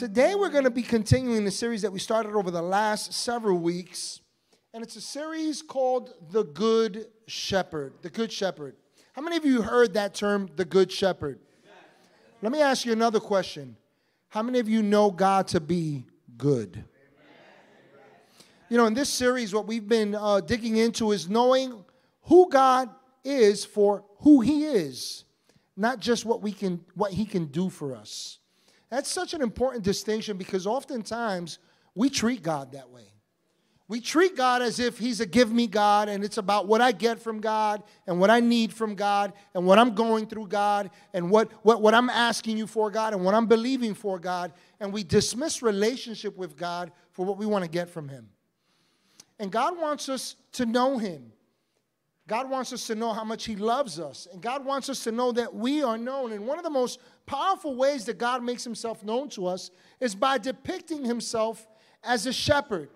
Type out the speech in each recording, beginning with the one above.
Today, we're going to be continuing the series that we started over the last several weeks. And it's a series called The Good Shepherd. The Good Shepherd. How many of you heard that term, the Good Shepherd? Let me ask you another question. How many of you know God to be good? You know, in this series, what we've been uh, digging into is knowing who God is for who He is, not just what we can, what He can do for us. That's such an important distinction because oftentimes we treat God that way. We treat God as if He's a give me God and it's about what I get from God and what I need from God and what I'm going through God and what, what, what I'm asking you for God and what I'm believing for God. And we dismiss relationship with God for what we want to get from Him. And God wants us to know Him. God wants us to know how much He loves us. And God wants us to know that we are known. And one of the most powerful ways that God makes Himself known to us is by depicting Himself as a shepherd.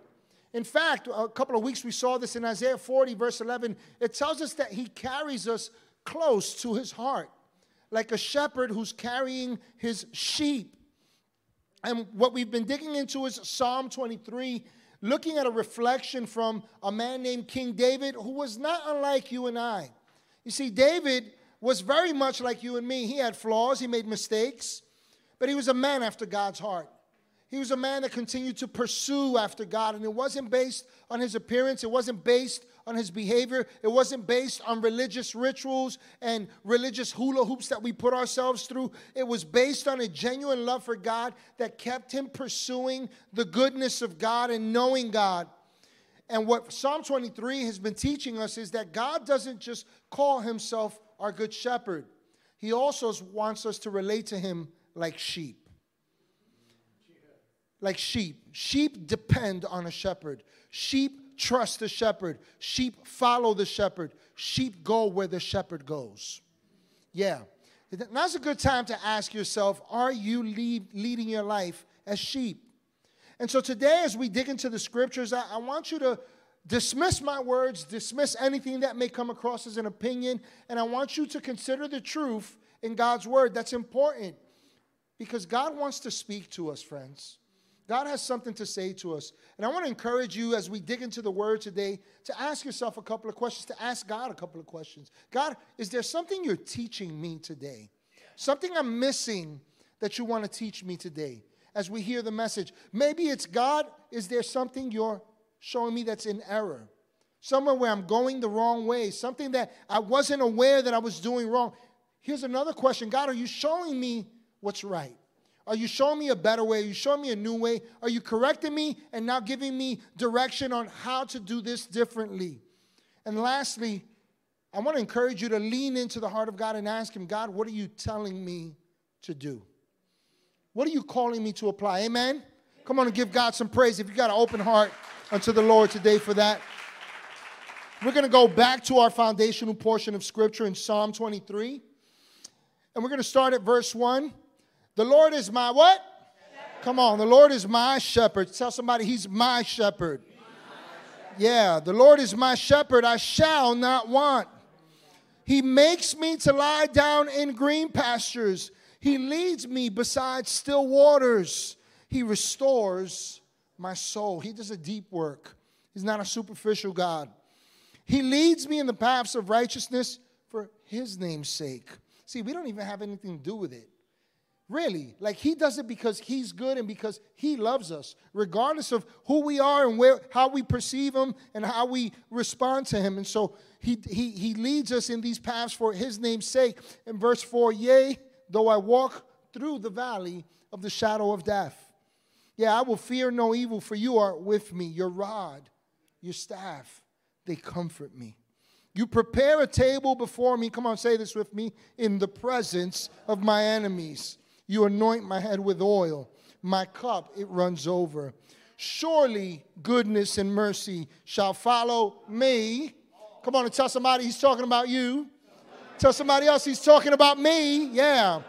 In fact, a couple of weeks we saw this in Isaiah 40, verse 11. It tells us that He carries us close to His heart, like a shepherd who's carrying his sheep. And what we've been digging into is Psalm 23 looking at a reflection from a man named King David who was not unlike you and I. You see, David was very much like you and me. He had flaws, he made mistakes, but he was a man after God's heart. He was a man that continued to pursue after God, and it wasn't based on his appearance, it wasn't based on his behavior, it wasn't based on religious rituals and religious hula hoops that we put ourselves through. It was based on a genuine love for God that kept him pursuing the goodness of God and knowing God. And what Psalm 23 has been teaching us is that God doesn't just call himself our good shepherd, he also wants us to relate to him like sheep like sheep. Sheep depend on a shepherd. Sheep trust the shepherd. Sheep follow the shepherd. Sheep go where the shepherd goes. Yeah. Now's a good time to ask yourself are you lead, leading your life as sheep? And so today, as we dig into the scriptures, I, I want you to dismiss my words, dismiss anything that may come across as an opinion, and I want you to consider the truth in God's word. That's important because God wants to speak to us, friends. God has something to say to us. And I want to encourage you as we dig into the word today to ask yourself a couple of questions, to ask God a couple of questions. God, is there something you're teaching me today? Something I'm missing that you want to teach me today as we hear the message? Maybe it's God, is there something you're showing me that's in error? Somewhere where I'm going the wrong way, something that I wasn't aware that I was doing wrong. Here's another question God, are you showing me what's right? Are you showing me a better way? Are you showing me a new way? Are you correcting me and now giving me direction on how to do this differently? And lastly, I want to encourage you to lean into the heart of God and ask Him, God, what are you telling me to do? What are you calling me to apply? Amen? Come on and give God some praise if you got an open heart unto the Lord today for that. We're going to go back to our foundational portion of Scripture in Psalm 23. And we're going to start at verse 1. The Lord is my what? Shepherd. Come on, the Lord is my shepherd. Tell somebody he's my shepherd. my shepherd. Yeah, the Lord is my shepherd. I shall not want. He makes me to lie down in green pastures. He leads me beside still waters. He restores my soul. He does a deep work. He's not a superficial God. He leads me in the paths of righteousness for his name's sake. See, we don't even have anything to do with it. Really, like he does it because he's good and because he loves us, regardless of who we are and where how we perceive him and how we respond to him. And so he he he leads us in these paths for his name's sake. In verse 4, yea, though I walk through the valley of the shadow of death. Yeah, I will fear no evil, for you are with me. Your rod, your staff, they comfort me. You prepare a table before me. Come on, say this with me. In the presence of my enemies. You anoint my head with oil. My cup, it runs over. Surely goodness and mercy shall follow me. Come on and tell somebody he's talking about you. Tell somebody else he's talking about me. Yeah.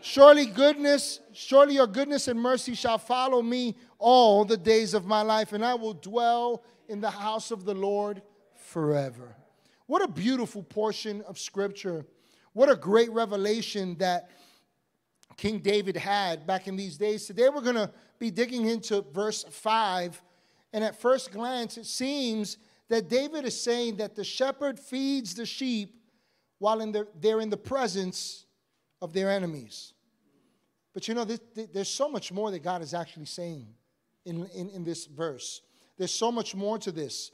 Surely goodness, surely your goodness and mercy shall follow me all the days of my life, and I will dwell in the house of the Lord forever. What a beautiful portion of scripture. What a great revelation that King David had back in these days. Today we're going to be digging into verse 5. And at first glance, it seems that David is saying that the shepherd feeds the sheep while in the, they're in the presence of their enemies. But you know, there's so much more that God is actually saying in, in, in this verse. There's so much more to this.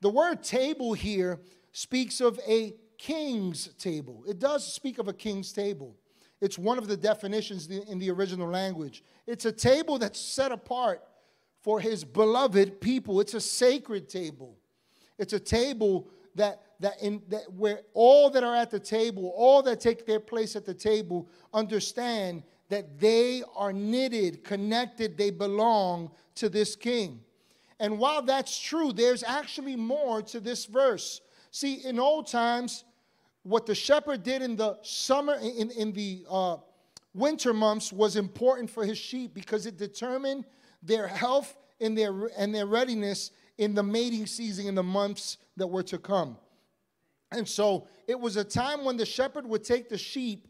The word table here speaks of a king's table. It does speak of a king's table. It's one of the definitions in the original language. It's a table that's set apart for his beloved people. It's a sacred table. It's a table that, that, in, that where all that are at the table, all that take their place at the table, understand that they are knitted, connected, they belong to this king. And while that's true, there's actually more to this verse. See, in old times, what the shepherd did in the summer, in, in the uh, winter months, was important for his sheep because it determined their health and their, and their readiness in the mating season in the months that were to come. And so it was a time when the shepherd would take the sheep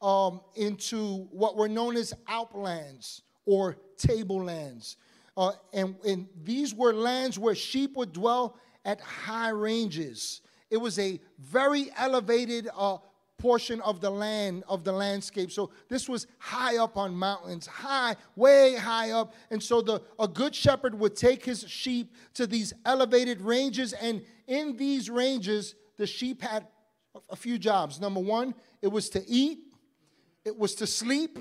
um, into what were known as outlands or tablelands. Uh, and, and these were lands where sheep would dwell at high ranges. It was a very elevated uh, portion of the land, of the landscape. So this was high up on mountains, high, way high up. And so the, a good shepherd would take his sheep to these elevated ranges. And in these ranges, the sheep had a few jobs. Number one, it was to eat, it was to sleep,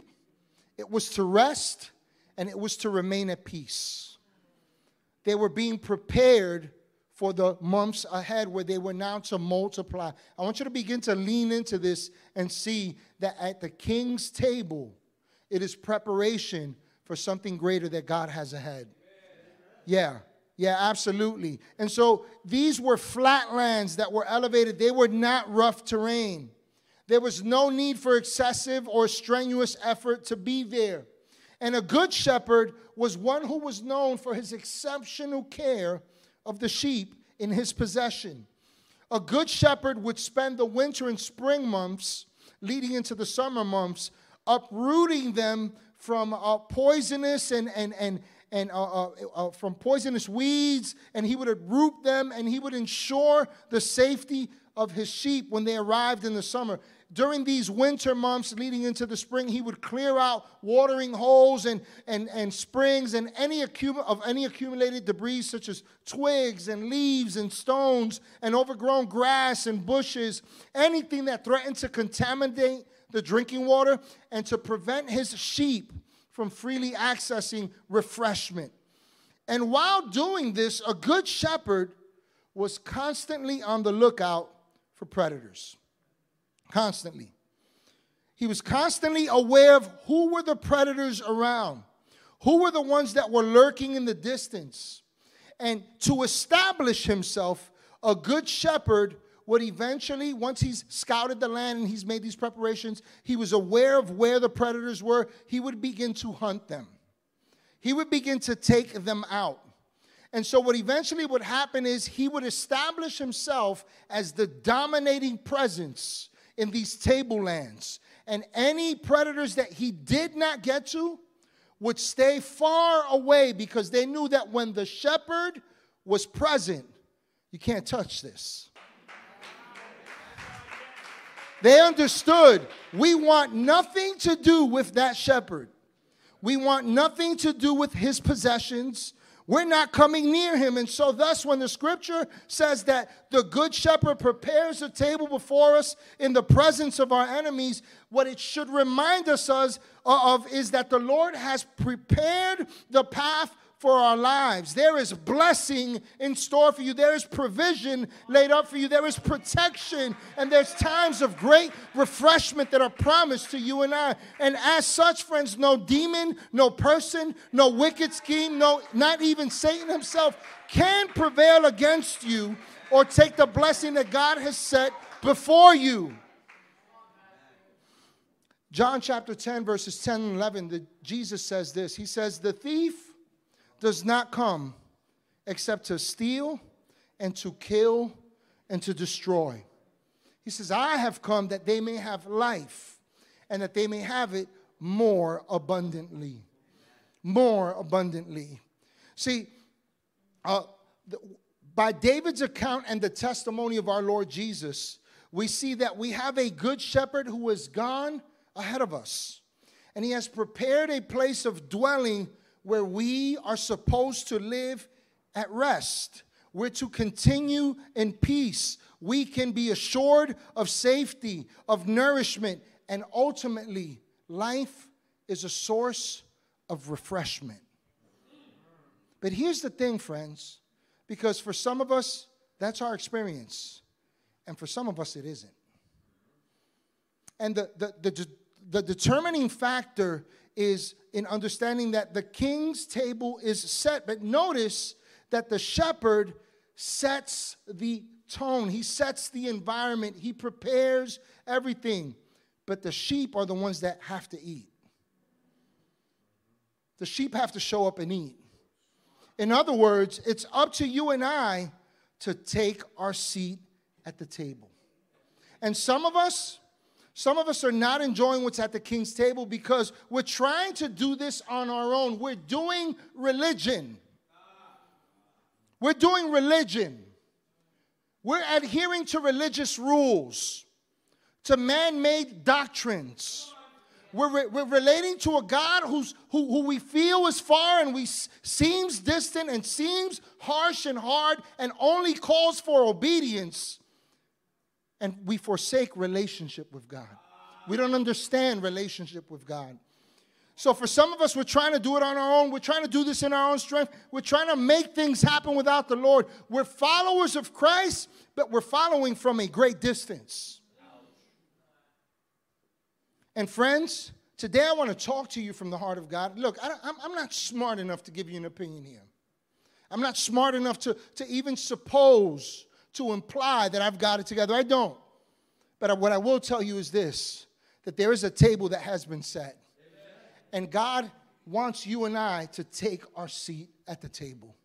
it was to rest, and it was to remain at peace. They were being prepared for the months ahead where they were now to multiply. I want you to begin to lean into this and see that at the king's table, it is preparation for something greater that God has ahead. Yeah. Yeah, absolutely. And so these were flatlands that were elevated. They were not rough terrain. There was no need for excessive or strenuous effort to be there. And a good shepherd was one who was known for his exceptional care of the sheep in his possession. A good shepherd would spend the winter and spring months leading into the summer months uprooting them from uh, poisonous and, and, and, and uh, uh, uh, from poisonous weeds, and he would root them, and he would ensure the safety of his sheep when they arrived in the summer. During these winter months leading into the spring, he would clear out watering holes and, and, and springs and any accum- of any accumulated debris, such as twigs and leaves and stones and overgrown grass and bushes, anything that threatened to contaminate the drinking water and to prevent his sheep from freely accessing refreshment. And while doing this, a good shepherd was constantly on the lookout for predators. Constantly. He was constantly aware of who were the predators around, who were the ones that were lurking in the distance. And to establish himself, a good shepherd would eventually, once he's scouted the land and he's made these preparations, he was aware of where the predators were, he would begin to hunt them. He would begin to take them out. And so, what eventually would happen is he would establish himself as the dominating presence in these tablelands. And any predators that he did not get to would stay far away because they knew that when the shepherd was present, you can't touch this. They understood we want nothing to do with that shepherd. We want nothing to do with his possessions. We're not coming near him. And so, thus, when the scripture says that the good shepherd prepares a table before us in the presence of our enemies, what it should remind us of is that the Lord has prepared the path for our lives. There is blessing in store for you. There is provision laid up for you. There is protection. And there's times of great refreshment that are promised to you and I. And as such, friends, no demon, no person, no wicked scheme, no, not even Satan himself can prevail against you or take the blessing that God has set before you. John chapter 10, verses 10 and 11, the, Jesus says this. He says, The thief does not come except to steal and to kill and to destroy. He says, I have come that they may have life and that they may have it more abundantly. More abundantly. See, uh, the, by David's account and the testimony of our Lord Jesus, we see that we have a good shepherd who has gone ahead of us. And he has prepared a place of dwelling where we are supposed to live at rest. We're to continue in peace. We can be assured of safety, of nourishment, and ultimately, life is a source of refreshment. But here's the thing, friends, because for some of us, that's our experience, and for some of us, it isn't. And the, the, the, the determining factor is in understanding that the king's table is set. But notice that the shepherd sets the tone, he sets the environment, he prepares everything. But the sheep are the ones that have to eat. The sheep have to show up and eat. In other words, it's up to you and I to take our seat at the table. And some of us, some of us are not enjoying what's at the king's table because we're trying to do this on our own. We're doing religion. We're doing religion. We're adhering to religious rules, to man made doctrines. We're, we're relating to a God who's, who, who we feel is far and we seems distant and seems harsh and hard and only calls for obedience. And we forsake relationship with God. We don't understand relationship with God. So, for some of us, we're trying to do it on our own. We're trying to do this in our own strength. We're trying to make things happen without the Lord. We're followers of Christ, but we're following from a great distance. And, friends, today I want to talk to you from the heart of God. Look, I am not smart enough to give you an opinion here. I'm not smart enough to, to even suppose, to imply that I've got it together. I don't. But what I will tell you is this that there is a table that has been set and God wants you and I to take our seat at the table.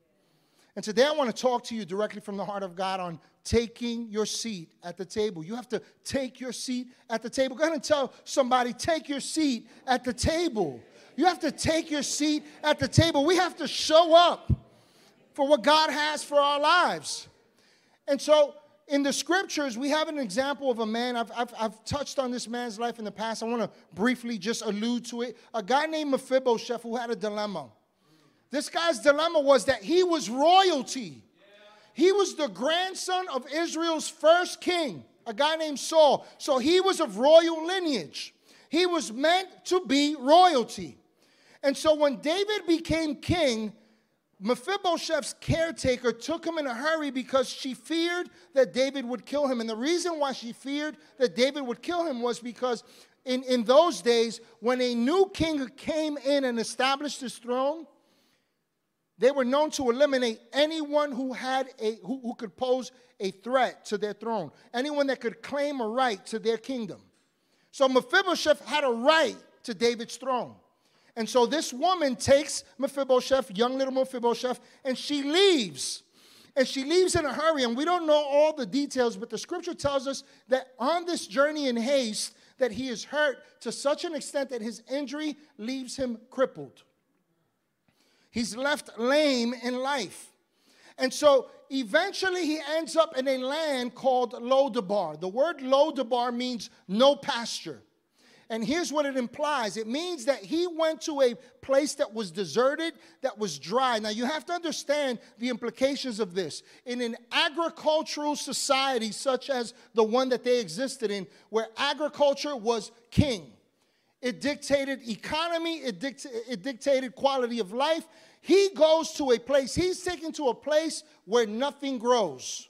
And today I want to talk to you directly from the heart of God on taking your seat at the table. You have to take your seat at the table. Go ahead and tell somebody, take your seat at the table. You have to take your seat at the table. We have to show up for what God has for our lives. And so in the scriptures, we have an example of a man. I've, I've, I've touched on this man's life in the past. I want to briefly just allude to it. A guy named Mephibosheth who had a dilemma. This guy's dilemma was that he was royalty. He was the grandson of Israel's first king, a guy named Saul. So he was of royal lineage. He was meant to be royalty. And so when David became king, Mephibosheth's caretaker took him in a hurry because she feared that David would kill him. And the reason why she feared that David would kill him was because in, in those days, when a new king came in and established his throne, they were known to eliminate anyone who had a who, who could pose a threat to their throne, anyone that could claim a right to their kingdom. So Mephibosheth had a right to David's throne. And so this woman takes Mephibosheth, young little Mephibosheth, and she leaves. And she leaves in a hurry. And we don't know all the details, but the scripture tells us that on this journey in haste, that he is hurt to such an extent that his injury leaves him crippled. He's left lame in life. And so eventually he ends up in a land called Lodabar. The word Lodabar means no pasture. And here's what it implies it means that he went to a place that was deserted, that was dry. Now, you have to understand the implications of this. In an agricultural society such as the one that they existed in, where agriculture was king, it dictated economy, it, dict- it dictated quality of life. He goes to a place, he's taken to a place where nothing grows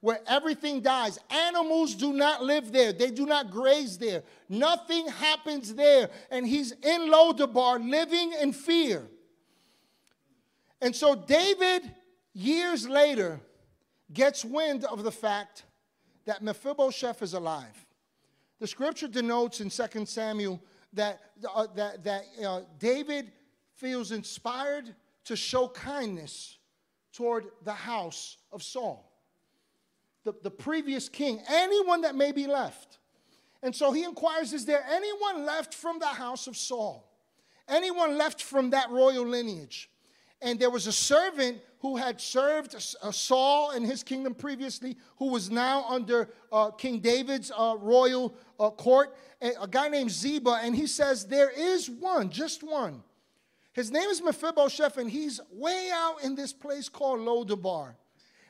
where everything dies. Animals do not live there, they do not graze there. Nothing happens there. And he's in Lodabar living in fear. And so David, years later, gets wind of the fact that Mephibosheth is alive. The scripture denotes in 2 Samuel that, uh, that, that uh, David feels inspired to show kindness toward the house of Saul the, the previous king, anyone that may be left. And so he inquires Is there anyone left from the house of Saul? Anyone left from that royal lineage? And there was a servant who had served uh, Saul and his kingdom previously, who was now under uh, King David's uh, royal uh, court, a, a, guy named Ziba. And he says, There is one, just one. His name is Mephibosheth, and he's way out in this place called Lodabar.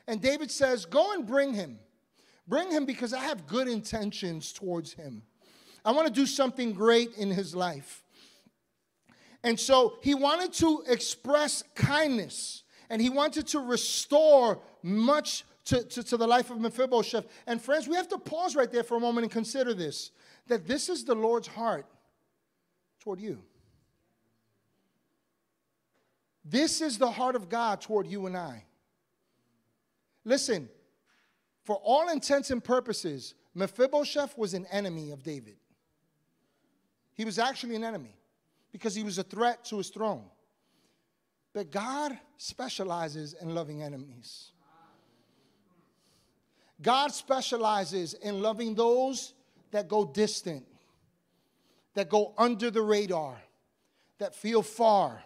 And David says, Go and bring him. Bring him because I have good intentions towards him. I want to do something great in his life. And so he wanted to express kindness and he wanted to restore much to, to, to, the life of Mephibosheth. And friends, we have to pause right there for a moment and consider this that this is the Lord's heart toward you. This is the heart of God toward you and I. Listen, for all intents and purposes, Mephibosheth was an enemy of David. He was actually an enemy because he was a threat to his throne. But God specializes in loving enemies. God specializes in loving those that go distant, that go under the radar, that feel far.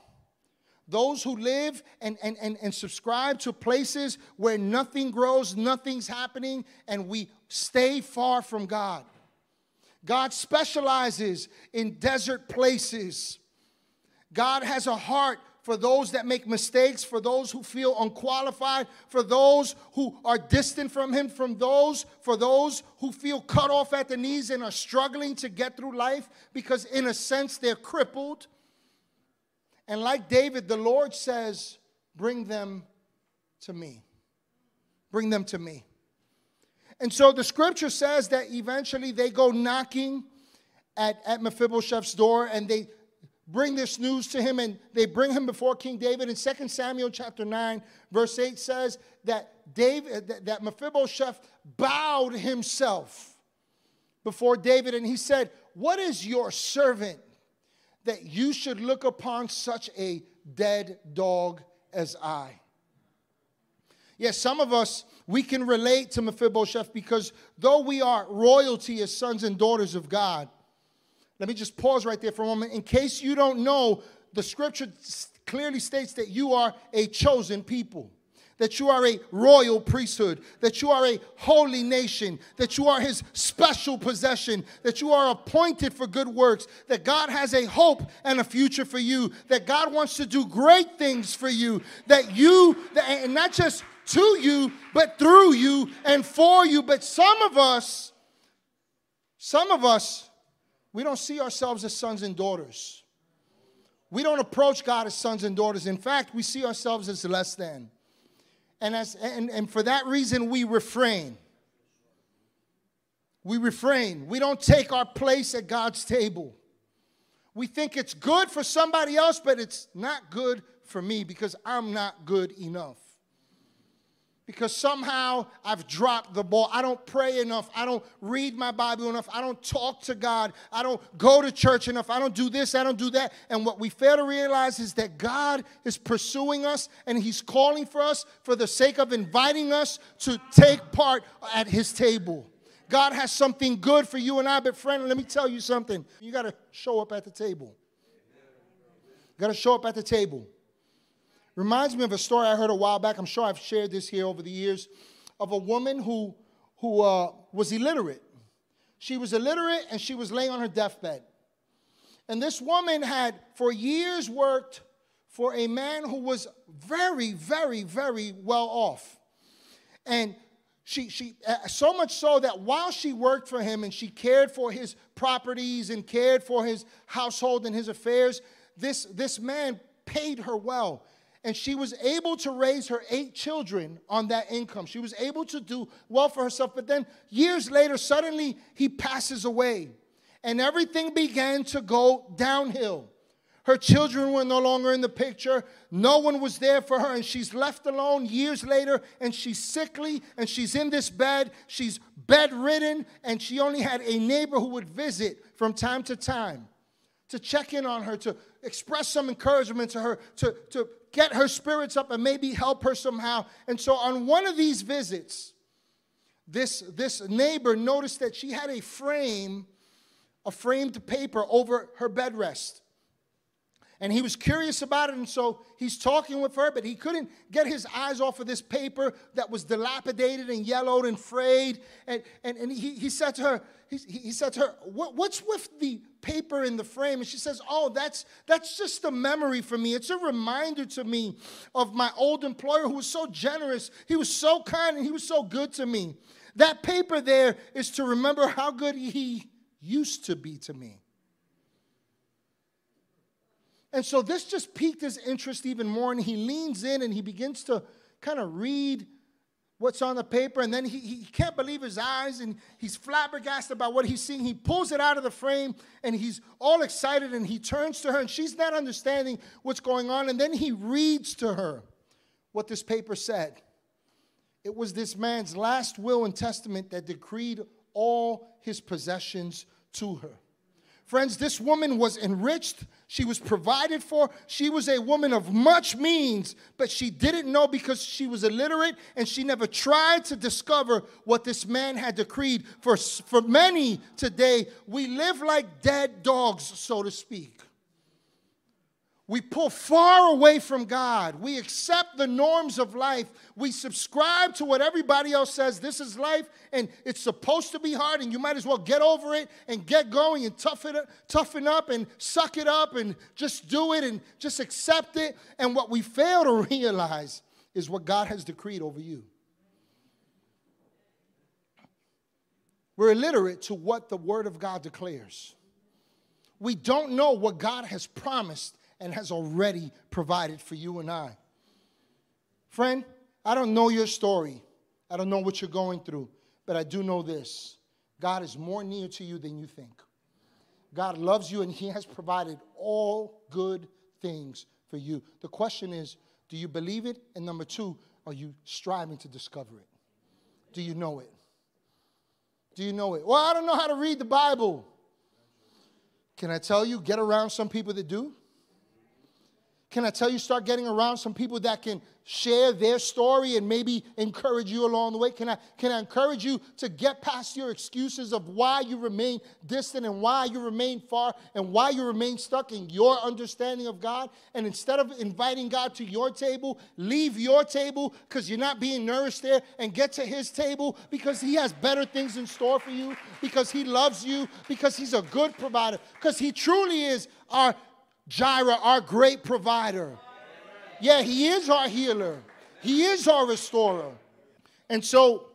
Those who live and, and, and, and subscribe to places where nothing grows, nothing's happening, and we stay far from God. God specializes in desert places. God has a heart for those that make mistakes, for those who feel unqualified, for those who are distant from Him, from those, for those who feel cut off at the knees and are struggling to get through life because, in a sense, they're crippled. And like David, the Lord says, Bring them to me. Bring them to me. And so the scripture says that eventually they go knocking at, at Mephibosheth's door and they bring this news to him and they bring him before King David. In 2 Samuel chapter 9, verse 8 says that David that, that Mephibosheth bowed himself before David and he said, What is your servant that you should look upon such a dead dog as I? Yes, some of us, we can relate to Mephibosheth because though we are royalty as sons and daughters of God, let me just pause right there for a moment. In case you don't know, the scripture clearly states that you are a chosen people that you are a royal priesthood, that you are a holy nation, that you are his special possession, that you are appointed for good works, that God has a hope and a future for you, that God wants to do great things for you, that you, and not just to you, but through you and for you. But some of us, some of us, we don't see ourselves as sons and daughters. We don't approach God as sons and daughters. In fact, we see ourselves as less than. And, as, and, and for that reason, we refrain. We refrain. We don't take our place at God's table. We think it's good for somebody else, but it's not good for me because I'm not good enough because somehow I've dropped the ball. I don't pray enough. I don't read my Bible enough. I don't talk to God. I don't go to church enough. I don't do this. I don't do that. And what we fail to realize is that God is pursuing us and He's calling for us for the sake of inviting us to take part at His table. God has something good for you and I, but friend, let me tell you something. You got to show up at the table. You got to show up at the table. Reminds me of a story I heard a while back. I'm sure I've shared this here over the years of a woman who, who uh, was illiterate. She was illiterate and she was laying on her deathbed. And this woman had for years worked for a man who was very, very, very well off. And she, she uh, so much so that while she worked for him and she cared for his properties and cared for his household and his affairs, this, this man paid her well and she was able to raise her eight children on that income. She was able to do well for herself. But then years later, suddenly he passes away, and everything began to go downhill. Her children were no longer in the picture. No one was there for her, and she's left alone years later, and she's sickly, and she's in this bed. She's bedridden, and she only had a neighbor who would visit from time to time to check in on her, to express some encouragement to her, to, to get her spirits up and maybe help her somehow. And so on one of these visits, this, this neighbor noticed that she had a frame a framed paper over her bed rest. And he was curious about it, and so he's talking with her, but he couldn't get his eyes off of this paper that was dilapidated and yellowed and frayed. And, and, and he, he said to her, he, he said to her, what, What's with the paper in the frame? And she says, Oh, that's, that's just a memory for me. It's a reminder to me of my old employer who was so generous. He was so kind and he was so good to me. That paper there is to remember how good he used to be to me. And so this just piqued his interest even more, and he leans in and he begins to kind of read what's on the paper, and then he, he can't believe his eyes, and he's flabbergasted about what he's seeing. He pulls it out of the frame, and he's all excited, and he turns to her, and she's not understanding what's going on, and then he reads to her what this paper said. It was this man's last will and testament that decreed all his possessions to her. Friends, this woman was enriched. She was provided for. She was a woman of much means, but she didn't know because she was illiterate and she never tried to discover what this man had decreed. For, for many today, we live like dead dogs, so to speak. We pull far away from God. We accept the norms of life. We subscribe to what everybody else says. This is life, and it's supposed to be hard, and you might as well get over it and get going and toughen, it, toughen up and suck it up and just do it and just accept it. And what we fail to realize is what God has decreed over you. We're illiterate to what the Word of God declares. We don't know what God has promised and has already provided for you and I. Friend, I don't know your story. I don't know what you're going through, but I do know this God is more near to you than you think. God loves you and He has provided all good things for you. The question is do you believe it? And number two, are you striving to discover it? Do you know it? Do you know it? Well, I don't know how to read the Bible. Can I tell you, get around some people that do? Can I tell you, start getting around some people that can share their story and maybe encourage you along the way? Can I, can I encourage you to get past your excuses of why you remain distant and why you remain far and why you remain stuck in your understanding of God? And instead of inviting God to your table, leave your table because you're not being nourished there and get to His table because He has better things in store for you, because He loves you, because He's a good provider, because He truly is our Jireh, our great provider. Yeah, He is our healer, He is our restorer. And so,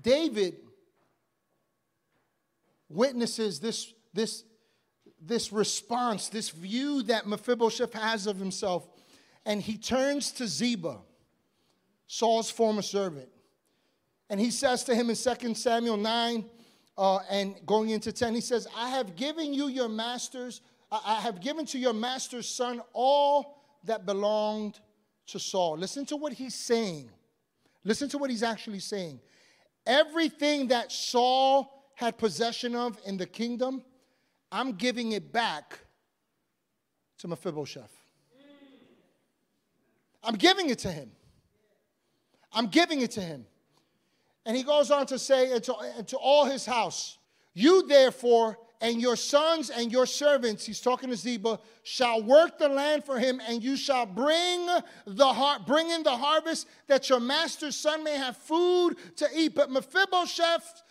David witnesses this, this, this response, this view that Mephibosheth has of himself, and he turns to Ziba, Saul's former servant. And he says to him in 2 Samuel 9, uh, and going into 10, he says, I have given you your master's, I have given to your master's son all that belonged to Saul. Listen to what he's saying. Listen to what he's actually saying. Everything that Saul had possession of in the kingdom, I'm giving it back to Mephibosheth. I'm giving it to him. I'm giving it to him. And he goes on to say, to, to all his house, you therefore and your sons and your servants, he's talking to Ziba, shall work the land for him, and you shall bring the har- bring in the harvest, that your master's son may have food to eat. But Mephibosheth,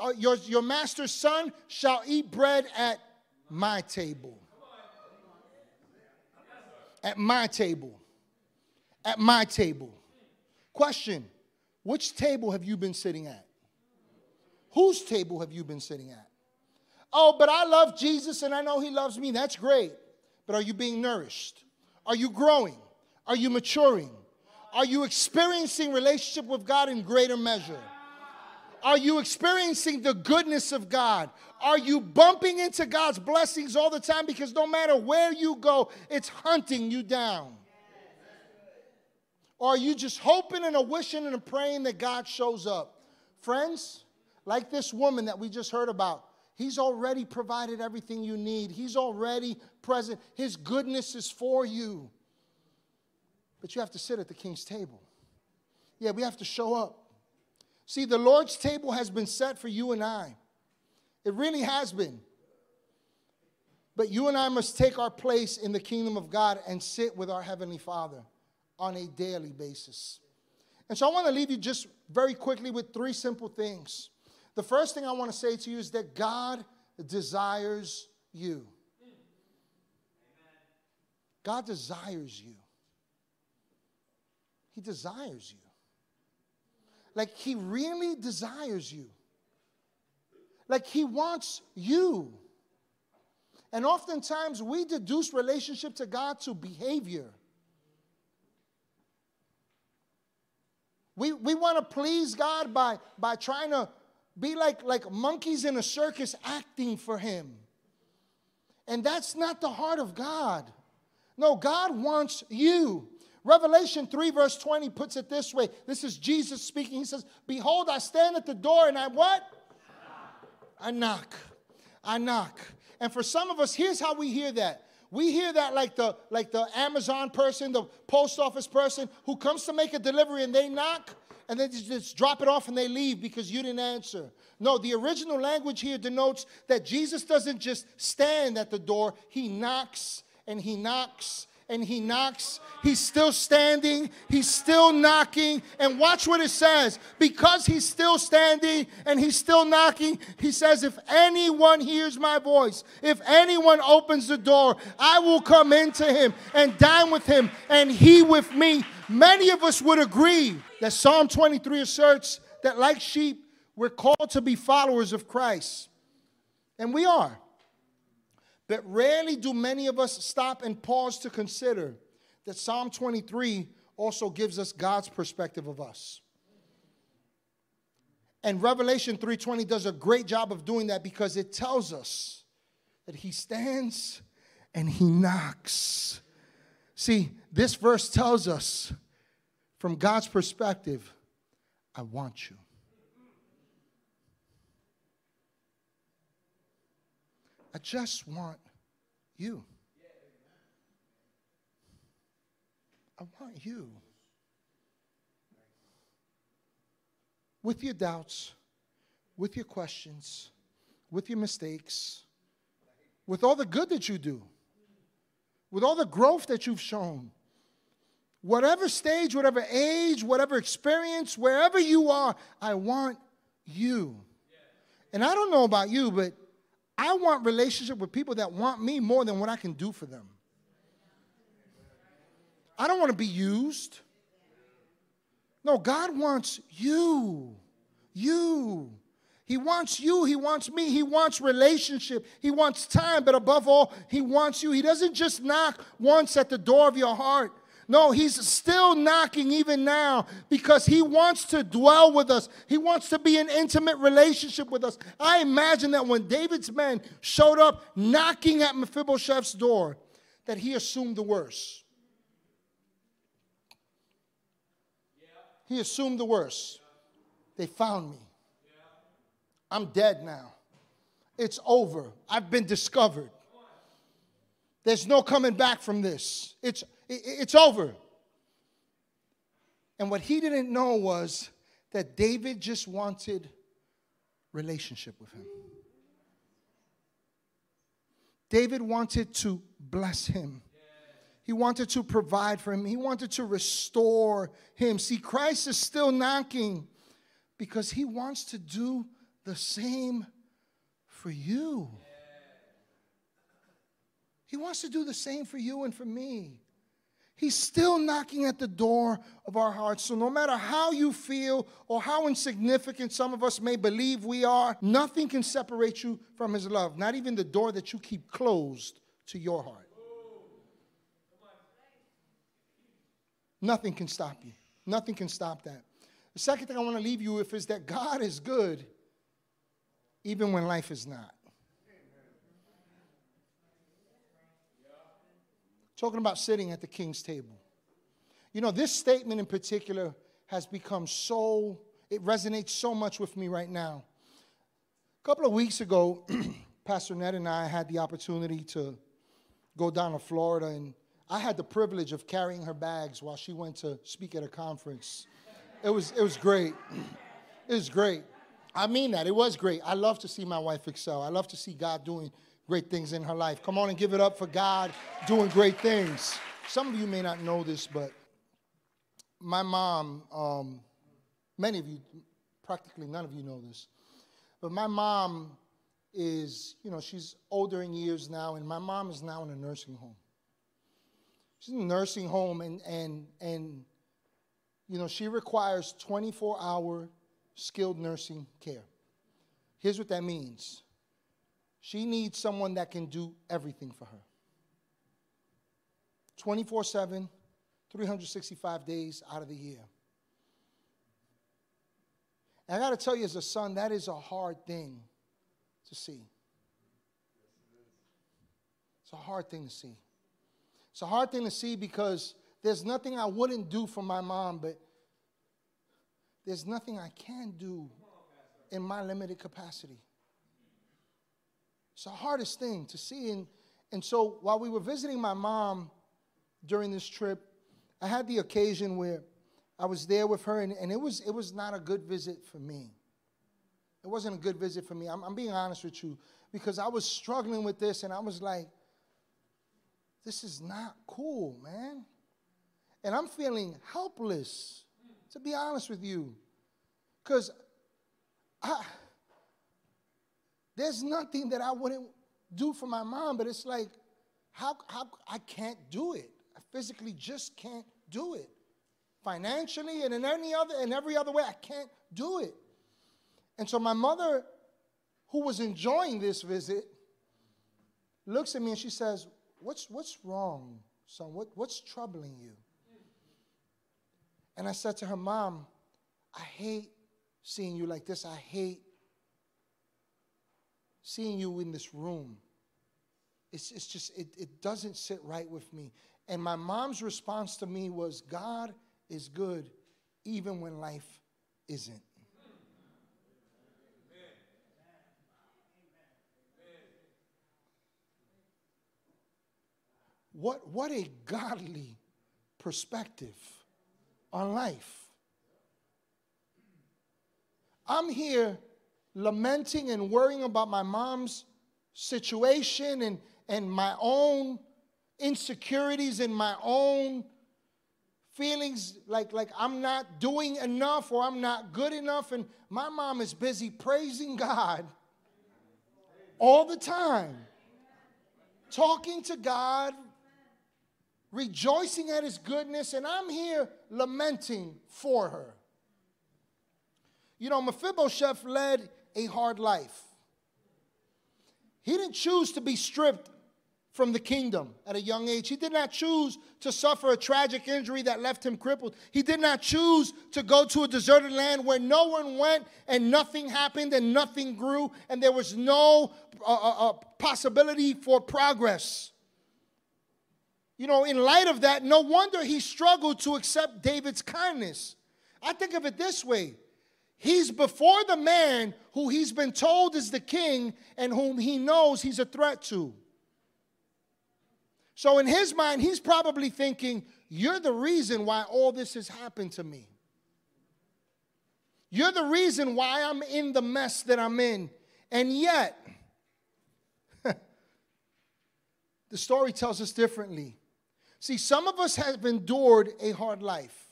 uh, your, your master's son, shall eat bread at my table. At my table. At my table. Question which table have you been sitting at? Whose table have you been sitting at? Oh, but I love Jesus and I know he loves me. That's great. But are you being nourished? Are you growing? Are you maturing? Are you experiencing relationship with God in greater measure? Are you experiencing the goodness of God? Are you bumping into God's blessings all the time because no matter where you go, it's hunting you down? Or are you just hoping and a wishing and a praying that God shows up? Friends, like this woman that we just heard about, He's already provided everything you need. He's already present. His goodness is for you. But you have to sit at the king's table. Yeah, we have to show up. See, the Lord's table has been set for you and I. It really has been. But you and I must take our place in the kingdom of God and sit with our Heavenly Father on a daily basis. And so I want to leave you just very quickly with three simple things. The first thing I want to say to you is that God desires you. God desires you. He desires you. Like, He really desires you. Like, He wants you. And oftentimes we deduce relationship to God to behavior. We, we want to please God by, by trying to be like, like monkeys in a circus acting for Him. And that's not the heart of God. No, God wants you. Revelation 3, verse 20 puts it this way. This is Jesus speaking. He says, Behold, I stand at the door and I what? I knock. I knock. And for some of us, here's how we hear that. We hear that like the like the Amazon person, the post office person who comes to make a delivery and they knock and then just drop it off and they leave because you didn't answer. No, the original language here denotes that Jesus doesn't just stand at the door, he knocks and he knocks and he knocks. He's still standing, he's still knocking. And watch what it says. Because he's still standing and he's still knocking, he says, If anyone hears my voice, if anyone opens the door, I will come into him and dine with him and he with me. Many of us would agree that Psalm 23 asserts that, like sheep, we're called to be followers of Christ. And we are. But rarely do many of us stop and pause to consider that Psalm 23 also gives us God's perspective of us. And Revelation 3:20 does a great job of doing that because it tells us that he stands and he knocks. See, this verse tells us from God's perspective, I want you. I just want you. I want you. With your doubts, with your questions, with your mistakes, with all the good that you do, with all the growth that you've shown. Whatever stage, whatever age, whatever experience, wherever you are, I want you. And I don't know about you, but I want relationship with people that want me more than what I can do for them. I don't want to be used. No, God wants you. You. He wants you. He wants me. He wants relationship. He wants time. But above all, He wants you. He doesn't just knock once at the door of your heart, no, he's still knocking even now because he wants to dwell with us. He wants to be in intimate relationship with us. I imagine that when David's men showed up knocking at Mephibosheth's door, that he assumed the worst. He assumed the worst. They found me. I'm dead now. It's over. I've been discovered. There's no coming back from this. It's it's over. And what he didn't know was that David just wanted relationship with him. David wanted to bless him. He wanted to provide for him. He wanted to restore him. See, Christ is still knocking because he wants to do the same for you. He wants to do the same for you and for me. He's still knocking at the door of our hearts. So, no matter how you feel or how insignificant some of us may believe we are, nothing can separate you from His love, not even the door that you keep closed to your heart. Nothing can stop you. Nothing can stop that. The second thing I want to leave you with is that God is good even when life is not. Talking about sitting at the king's table. You know, this statement in particular has become so, it resonates so much with me right now. A couple of weeks ago, Pastor Ned and I had the opportunity to go down to Florida, and I had the privilege of carrying her bags while she went to speak at a conference. It was, it was great. It was great. I mean that. It was great. I love to see my wife excel. I love to see God doing great things in her life. Come on and give it up for God doing great things. Some of you may not know this, but my mom, um, many of you, practically none of you know this, but my mom is, you know, she's older in years now, and my mom is now in a nursing home. She's in a nursing home, and, and, and you know, she requires 24 hour skilled nursing care. Here's what that means she needs someone that can do everything for her 24 7, 365 days out of the year. And I got to tell you, as a son, that is a hard thing to see. It's a hard thing to see. It's a hard thing to see because there's nothing I wouldn't do for my mom, but there's nothing I can do in my limited capacity. It's the hardest thing to see. And, and so while we were visiting my mom during this trip, I had the occasion where I was there with her, and, and it, was, it was not a good visit for me. It wasn't a good visit for me. I'm, I'm being honest with you because I was struggling with this, and I was like, this is not cool, man. And I'm feeling helpless, to be honest with you. Because there's nothing that I wouldn't do for my mom, but it's like, how, how I can't do it. I physically just can't do it. Financially and in any other in every other way, I can't do it. And so my mother, who was enjoying this visit, looks at me and she says, What's, what's wrong, son? What, what's troubling you? And I said to her, Mom, I hate seeing you like this. I hate seeing you in this room. It's, it's just, it, it doesn't sit right with me. And my mom's response to me was, God is good even when life isn't. What, what a godly perspective on life. I'm here lamenting and worrying about my mom's situation and, and my own insecurities and my own feelings like, like I'm not doing enough or I'm not good enough. And my mom is busy praising God all the time, talking to God, rejoicing at his goodness, and I'm here lamenting for her. You know, Mephibosheth led a hard life. He didn't choose to be stripped from the kingdom at a young age. He did not choose to suffer a tragic injury that left him crippled. He did not choose to go to a deserted land where no one went and nothing happened and nothing grew and there was no uh, uh, uh possibility for progress you know, in light of that, no wonder he struggled to accept David's kindness. I think of it this way He's before the man who he's been told is the king and whom he knows he's a threat to. So, in his mind, he's probably thinking, You're the reason why all this has happened to me. You're the reason why I'm in the mess that I'm in. And yet, the story tells us differently. See, some of us have endured a hard life.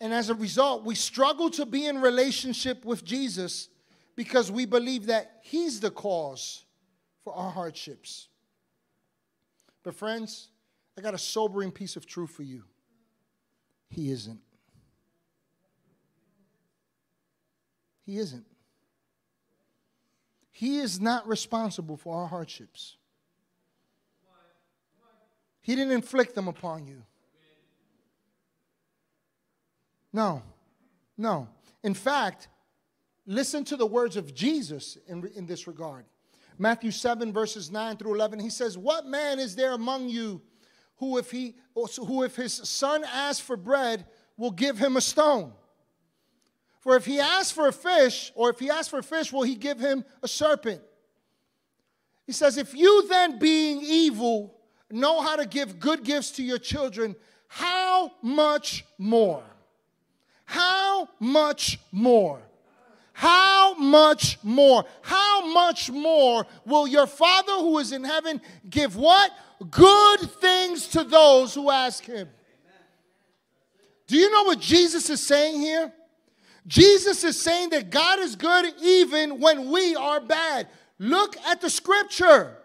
And as a result, we struggle to be in relationship with Jesus because we believe that He's the cause for our hardships. But, friends, I got a sobering piece of truth for you He isn't. He isn't. He is not responsible for our hardships. He didn't inflict them upon you. No, no. In fact, listen to the words of Jesus in, in this regard. Matthew 7, verses 9 through 11, he says, What man is there among you who, if, he, who, if his son asks for bread, will give him a stone? For if he asks for a fish, or if he asks for a fish, will he give him a serpent? He says, If you then, being evil, know how to give good gifts to your children, how much more? How much more? How much more? How much more will your Father who is in heaven give what? Good things to those who ask him. Do you know what Jesus is saying here? Jesus is saying that God is good even when we are bad. Look at the scripture.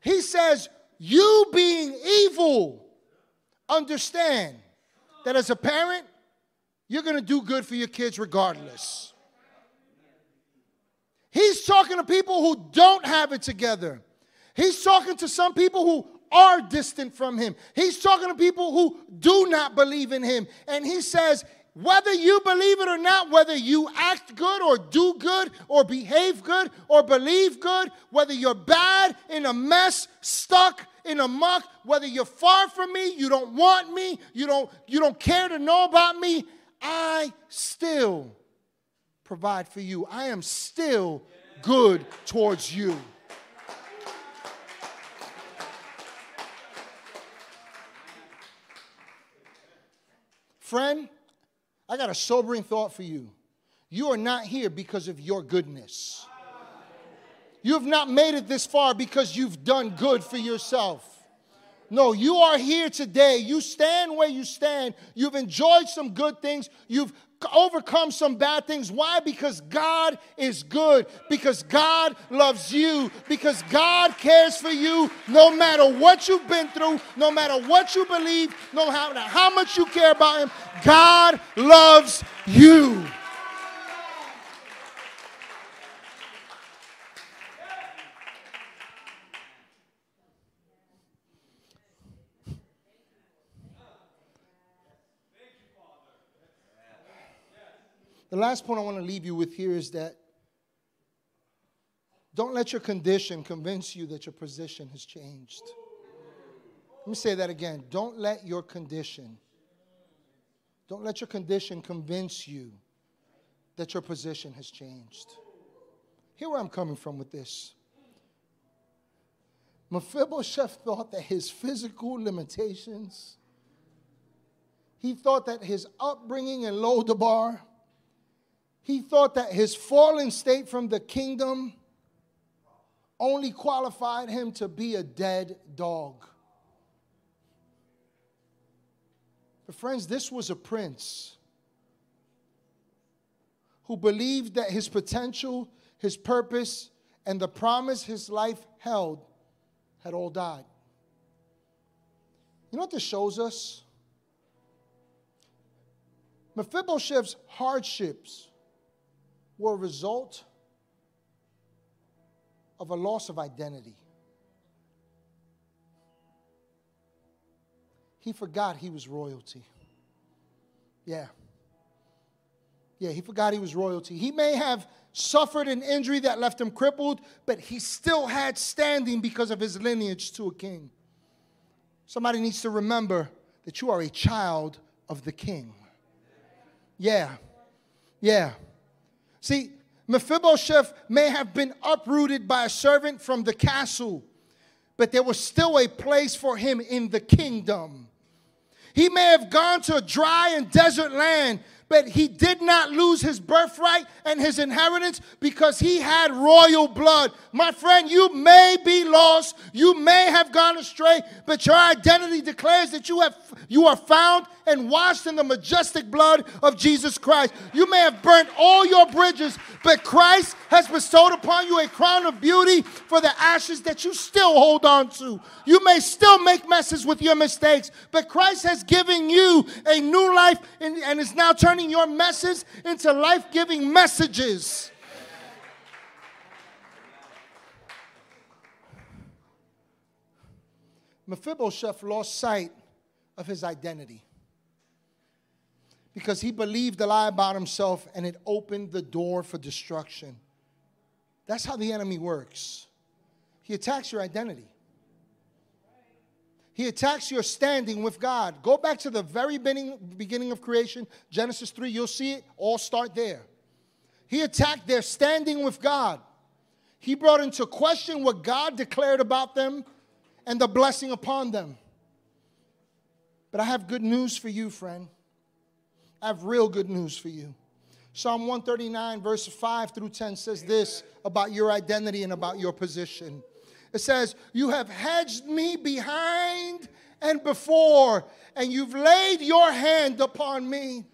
He says, You being evil, understand that as a parent, you're going to do good for your kids regardless. He's talking to people who don't have it together. He's talking to some people who are distant from him. He's talking to people who do not believe in him. And he says, whether you believe it or not, whether you act good or do good or behave good or believe good, whether you're bad, in a mess, stuck in a muck, whether you're far from me, you don't want me, you don't, you don't care to know about me, I still provide for you. I am still good towards you. Friend, I got a sobering thought for you. You are not here because of your goodness. You have not made it this far because you've done good for yourself. No, you are here today. You stand where you stand. You've enjoyed some good things. You've overcome some bad things. Why? Because God is good. Because God loves you. Because God cares for you no matter what you've been through, no matter what you believe, no matter how much you care about Him. God loves you. The last point I want to leave you with here is that don't let your condition convince you that your position has changed. Let me say that again. Don't let your condition, don't let your condition convince you that your position has changed. Here where I'm coming from with this. Mephibosheth thought that his physical limitations, he thought that his upbringing in Lodabar, he thought that his fallen state from the kingdom only qualified him to be a dead dog. But, friends, this was a prince who believed that his potential, his purpose, and the promise his life held had all died. You know what this shows us? Mephibosheth's hardships were a result of a loss of identity. He forgot he was royalty. Yeah. Yeah, he forgot he was royalty. He may have suffered an injury that left him crippled, but he still had standing because of his lineage to a king. Somebody needs to remember that you are a child of the king. Yeah. Yeah. See, Mephibosheth may have been uprooted by a servant from the castle, but there was still a place for him in the kingdom. He may have gone to a dry and desert land, but he did not lose his birthright and his inheritance because he had royal blood. My friend, you may be lost, you may have gone astray, but your identity declares that you have you are found and washed in the majestic blood of Jesus Christ. You may have burnt all your bridges, but Christ has bestowed upon you a crown of beauty for the ashes that you still hold on to. You may still make messes with your mistakes, but Christ has given you a new life and, and is now turning your messes into life giving messages. Mephibosheth lost sight of his identity because he believed a lie about himself and it opened the door for destruction. That's how the enemy works. He attacks your identity. He attacks your standing with God. Go back to the very beginning, of creation, Genesis 3, you'll see it all start there. He attacked their standing with God. He brought into question what God declared about them and the blessing upon them. But I have good news for you, friend. I have real good news for you. Psalm 139, verse 5 through 10 says this about your identity and about your position. It says, You have hedged me behind and before, and you've laid your hand upon me.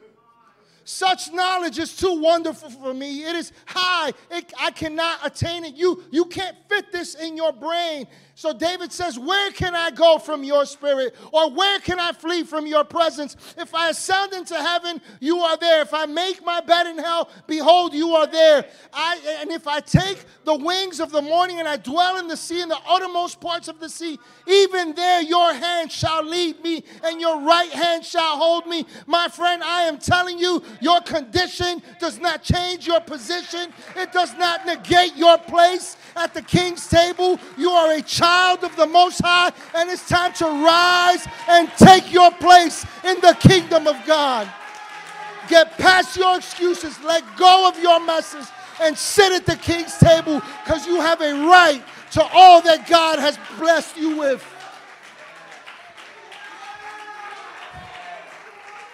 Such knowledge is too wonderful for me. It is high. It, I cannot attain it. You, you can't fit this in your brain. So David says, Where can I go from your spirit? Or where can I flee from your presence? If I ascend into heaven, you are there. If I make my bed in hell, behold, you are there. I, and if I take the wings of the morning and I dwell in the sea, in the uttermost parts of the sea, even there your hand shall lead me and your right hand shall hold me. My friend, I am telling you, your condition does not change your position, it does not negate your place at the king's table. You are a child of the Most High, and it's time to rise and take your place in the kingdom of God. Get past your excuses, let go of your messes, and sit at the king's table because you have a right to all that God has blessed you with.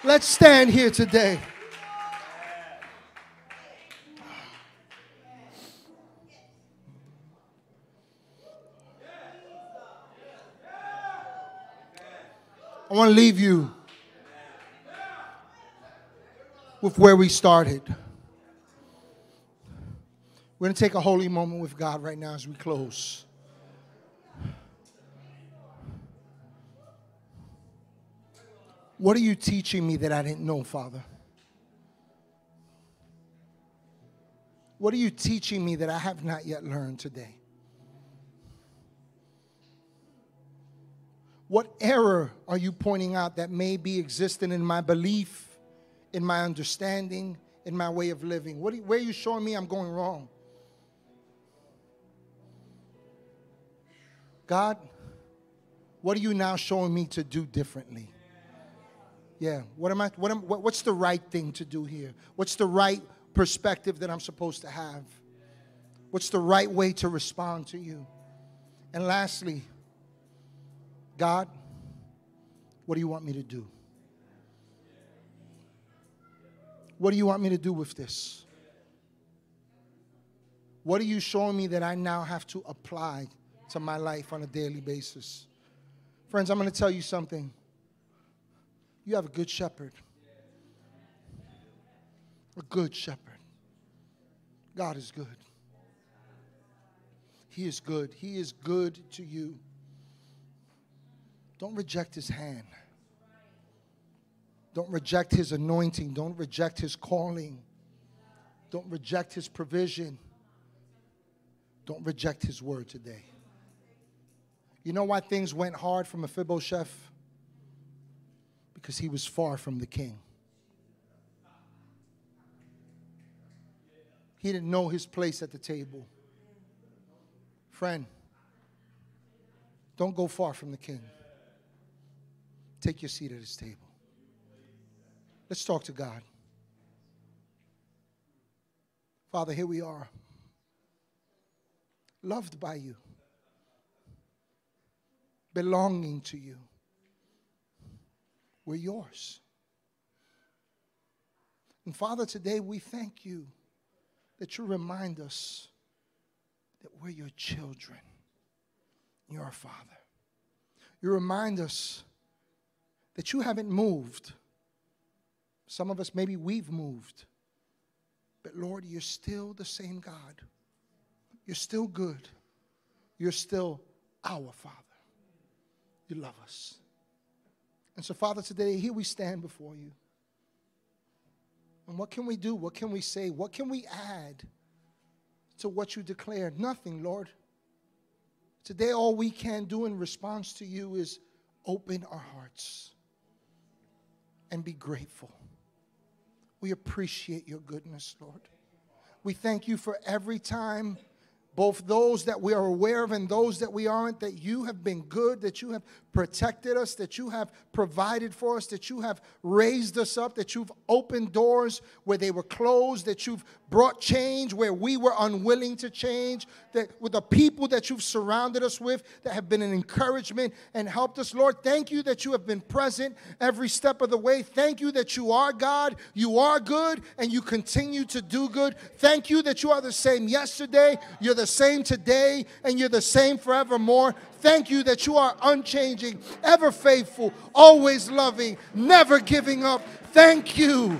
Let's stand here today. I want to leave you with where we started. We're going to take a holy moment with God right now as we close. What are you teaching me that I didn't know, Father? What are you teaching me that I have not yet learned today? What error are you pointing out that may be existing in my belief, in my understanding, in my way of living? What, where are you showing me I'm going wrong? God, what are you now showing me to do differently? Yeah, what am I, what am, what, what's the right thing to do here? What's the right perspective that I'm supposed to have? What's the right way to respond to you? And lastly, God, what do you want me to do? What do you want me to do with this? What are you showing me that I now have to apply to my life on a daily basis? Friends, I'm going to tell you something. You have a good shepherd. A good shepherd. God is good. He is good. He is good to you. Don't reject his hand. Don't reject his anointing. Don't reject his calling. Don't reject his provision. Don't reject his word today. You know why things went hard for Mephibosheth? Because he was far from the king. He didn't know his place at the table. Friend, don't go far from the king. Take your seat at his table. Let's talk to God. Father, here we are, loved by you, belonging to you. We're yours. And Father, today we thank you that you remind us that we're your children. You're our Father. You remind us that you haven't moved. Some of us, maybe we've moved. But Lord, you're still the same God. You're still good. You're still our Father. You love us. And so, Father, today, here we stand before you. And what can we do? What can we say? What can we add to what you declared? Nothing, Lord. Today, all we can do in response to you is open our hearts and be grateful. We appreciate your goodness, Lord. We thank you for every time, both those that we are aware of and those that we aren't, that you have been good, that you have protected us, that you have provided for us, that you have raised us up, that you've opened doors where they were closed, that you've brought change where we were unwilling to change, that with the people that you've surrounded us with that have been an encouragement and helped us. Lord, thank you that you have been present every step of the way. Thank you that you are God, you are good, and you continue to do good. Thank you that you are the same yesterday, you're the same today, and you're the same forevermore. Thank you that you are unchanging, ever faithful, always loving, never giving up. Thank you.